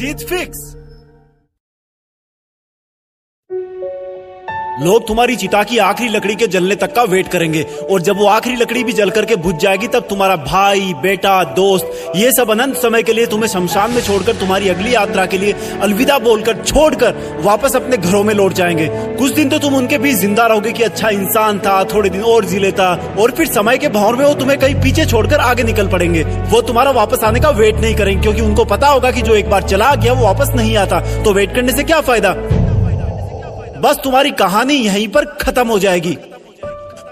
जीत fix लोग तुम्हारी चिता की आखिरी लकड़ी के जलने तक का वेट करेंगे। और जब वो आखिरी लकड़ी भी जल करके बुझ जाएगी, तब तुम्हारा भाई, बेटा, दोस्त, ये सब अनंत समय के लिए तुम्हें शमशान में छोड़कर तुम्हारी अगली यात्रा के लिए अलविदा बोलकर, छोड़कर वापस अपने घरों में लौट जाएँगे। कुछ दिन तो तुम उनके बीच ज़िंदा रहोगे की अच्छा इंसान था, थोड़े दिन और जी लेता, और फिर समय के भाव में वो तुम्हें कहीं पीछे छोड़कर आगे निकल पड़ेंगे। वो तुम्हारा वापस आने का वेट नहीं करेंगे, क्योंकि उनको पता होगा की जो एक बार चला गया, वो वापस नहीं आता। तो वेट करने से क्या फ़ायदा? बस तुम्हारी कहानी यहीं पर खत्म हो जाएगी।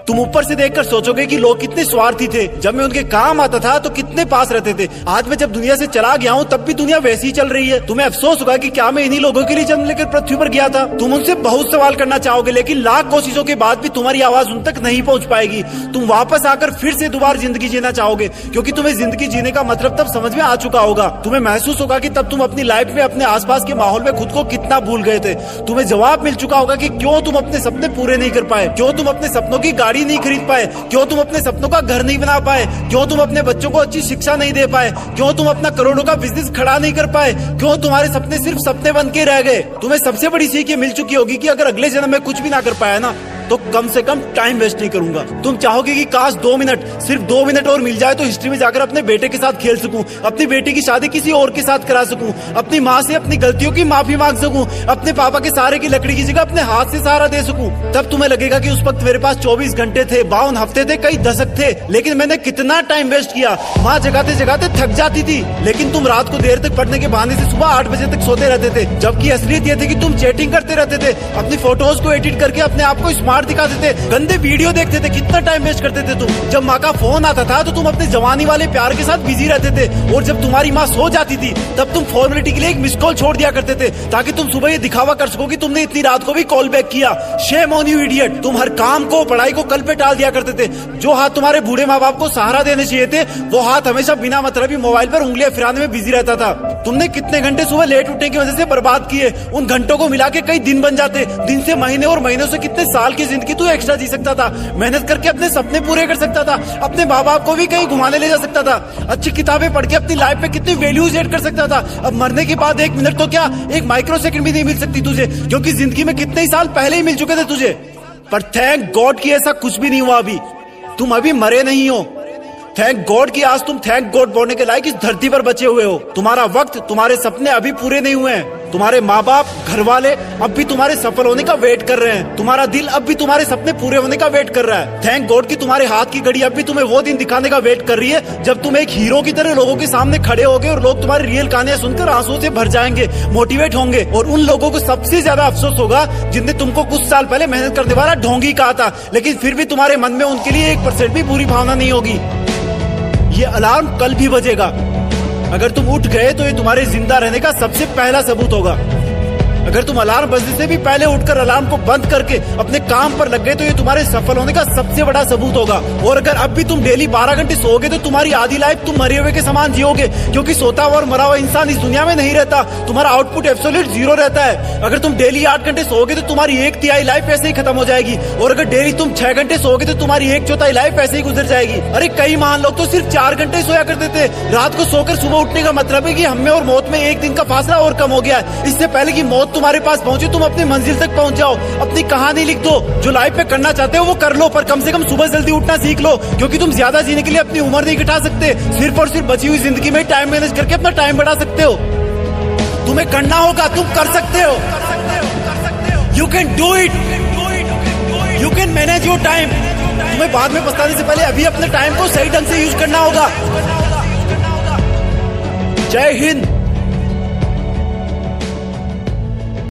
तुम ऊपर से देखकर सोचोगे कि लोग कितने स्वार्थी थे। जब मैं उनके काम आता था तो कितने पास रहते थे। आज मैं जब दुनिया से चला गया हूँ, तब भी दुनिया वैसी ही चल रही है। तुम्हें अफसोस होगा कि क्या मैं इन्हीं लोगों के लिए जन्म लेकर पृथ्वी पर गया था। तुम उनसे बहुत सवाल करना चाहोगे, लेकिन लाख कोशिशों के बाद भी तुम्हारी आवाज़ उन तक नहीं पहुँच पाएगी। तुम वापस आकर फिर से दोबारा ज़िंदगी जीना चाहोगे, क्योंकि तुम्हें ज़िंदगी जीने का मतलब तब समझ में आ चुका होगा। तुम्हें महसूस होगा की तब तुम अपनी लाइफ में, अपने आसपास के माहौल में खुद को कितना भूल गए थे। तुम्हें जवाब मिल चुका होगा की क्यों तुम अपने सपने पूरे नहीं कर पाए, क्यों तुम अपने सपनों की गाड़ी नहीं खरीद पाए। क्यों तुम अपने सपनों का घर नहीं बना पाए? क्यों तुम अपने बच्चों को अच्छी शिक्षा नहीं दे पाए? क्यों तुम अपना करोड़ों का बिज़नेस खड़ा नहीं कर पाए? क्यों तुम्हारे सपने सिर्फ़ सपने बन के रह गए? तुम्हें सबसे बड़ी सीख ये मिल चुकी होगी कि अगर अगले जन्म में कुछ भी ना कर पाया ना तो कम से कम टाइम वेस्ट नहीं करूँगा। तुम चाहोगे कि काश दो मिनट, सिर्फ़ दो मिनट और मिल जाए तो हिस्ट्री में जाकर अपने बेटे के साथ खेल सकूँ, अपनी बेटी की शादी किसी और के साथ करा सकूँ, अपनी माँ से अपनी गलतियों की माफ़ी मांग सकूँ, अपने पापा के सहारे की लकड़ी की जगह अपने हाथ से सहारा दे सकूँ। तब तुम्हें लगेगा कि उस वक्त मेरे पास चौबीस घंटे थे, बावन हफ़्ते थे, कई दशक थे, लेकिन मैंने कितना टाइम वेस्ट किया। माँ जगाते जगाते थक जाती थी, लेकिन तुम रात को देर तक पढ़ने के बहाने से सुबह आठ बजे तक सोते रहते थे, जबकि असलियत ये थी कि तुम चैटिंग करते रहते थे, अपनी फ़ोटोज़ को एडिट करके अपने आप को स्मार्ट दिखाते थे, गंदे वीडियो देखते थे, कितना टाइम वेस्ट करते थे तुम। जब माँ का फ़ोन आता था तो तुम अपने जवानी वाले प्यार के साथ बिज़ी रहते थे। और जब तुम्हारी माँ सो जाती थी, तब तुम फॉर्मेलिटी के लिए एक मिस कॉल छोड़ दिया करते थे, ताकि तुम सुबह ये दिखावा कर सको कि तुमने इतनी रात को भी कॉल बैक किया। शेम ऑन यू इडियट तुम हर काम को, पढ़ाई को कल पे टाल दिया करते थे। जो हाथ तुम्हारे बूढ़े माँ बाप को सहारा देने चाहिए थे, वो हाथ हमेशा बिना मतलब ही मोबाइल पर उंगलियाँ फिराने में बिज़ी रहता था। तुमने कितने घंटे सुबह लेट उठने की वजह से बर्बाद किए? उन घंटों को मिला के कई दिन बन जाते। दिन से महीने और महीनों से कितने साल की ज़िंदगी तू एक्स्ट्रा जी सकता था। मेहनत करके अपने सपने पूरे कर सकता था। अपने माँ बाप को भी कहीं घुमाने ले जा सकता था। अच्छी किताबें पढ़ के अपनी लाइफ में कितनी वैल्यूज़ एड कर सकता था। अब मरने के बाद एक मिनट तो क्या एक माइक्रो सेकंड भी नहीं मिल सकती तुझे क्योंकि ज़िंदगी में कितने साल पहले ही मिल चुके थे तुझे। पर थैंक गॉड की ऐसा कुछ भी नहीं हुआ अभी। तुम अभी मरे नहीं हो। थैंक गॉड की आज तुम थैंक गॉड बोलने के लायक इस धरती पर बचे हुए हो। तुम्हारा वक्त, तुम्हारे सपने अभी पूरे नहीं हुए हैं। तुम्हारे माँ बाप घर वाले अब भी तुम्हारे सफल होने का वेट कर रहे हैं। तुम्हारा दिल अब भी तुम्हारे सपने पूरे होने का वेट कर रहा है। थैंक गॉड की तुम्हारे हाथ की घड़ी अब भी तुम्हें वो दिन दिखाने का वेट कर रही है, जब तुम एक हीरो की तरह लोगों के सामने खड़े होगे और लोग तुम्हारी रियल कहानियाँ सुनकर आँसू से भर जाएँगे मोटिवेट होंगे और उन लोगों को सबसे ज़्यादा अफसोस होगा जिनने तुमको कुछ साल पहले मेहनत करने वाला ढोंगी कहा था, लेकिन फिर भी तुम्हारे मन में उनके लिए एक परसेंट भी बुरी भावना नहीं होगी। ये अलार्म कल भी बजेगा। अगर तुम उठ गए तो ये तुम्हारे ज़िंदा रहने का सबसे पहला सबूत होगा। अगर तुम अलार्म बजने से भी पहले उठकर अलार्म को बंद करके अपने काम पर लग गए तो ये तुम्हारे सफल होने का सबसे बड़ा सबूत होगा। और अगर अब भी तुम डेली बारह घंटे सोओगे तो तुम्हारी आधी लाइफ तुम मरे हुए के समान जियोगे, क्योंकि सोता हुआ और मरा हुआ इंसान इस दुनिया में नहीं रहता। तुम्हारा आउटपुट एब्सोल्यूट ज़ीरो रहता है। अगर तुम डेली आठ घंटे सोओगे तो तुम्हारी एक तिहाई लाइफ ऐसे ही खत्म हो जाएगी। और अगर डेली तुम छह घंटे सोओगे तो तुम्हारी एक चौथाई लाइफ ऐसे ही गुजर जाएगी। अरे कई महान लोग तो सिर्फ़ चार घंटे सोया करते थे। रात को सोकर सुबह उठने का मतलब है की हमें और मौत में एक दिन का फासला और कम हो गया इससे पहले की मौत तुम्हारे पास पहुँचे, तुम अपनी मंजिल तक पहुँच जाओ। अपनी कहानी लिख दो। जो लाइफ में करना चाहते हो, वो कर लो, पर कम से कम सुबह जल्दी उठना सीख लो, क्योंकि तुम ज़्यादा जीने के लिए अपनी उम्र नहीं घटा सकते। सिर्फ़ और सिर्फ़ बची हुई ज़िंदगी में टाइम मैनेज करके अपना टाइम बढ़ा सकते हो। तुम्हें करना होगा, तुम कर सकते हो। You can do it you can manage your time तुम्हें बाद में पछताने से पहले अभी अपने टाइम को सही ढंग से यूज़ करना होगा। जय हिंद।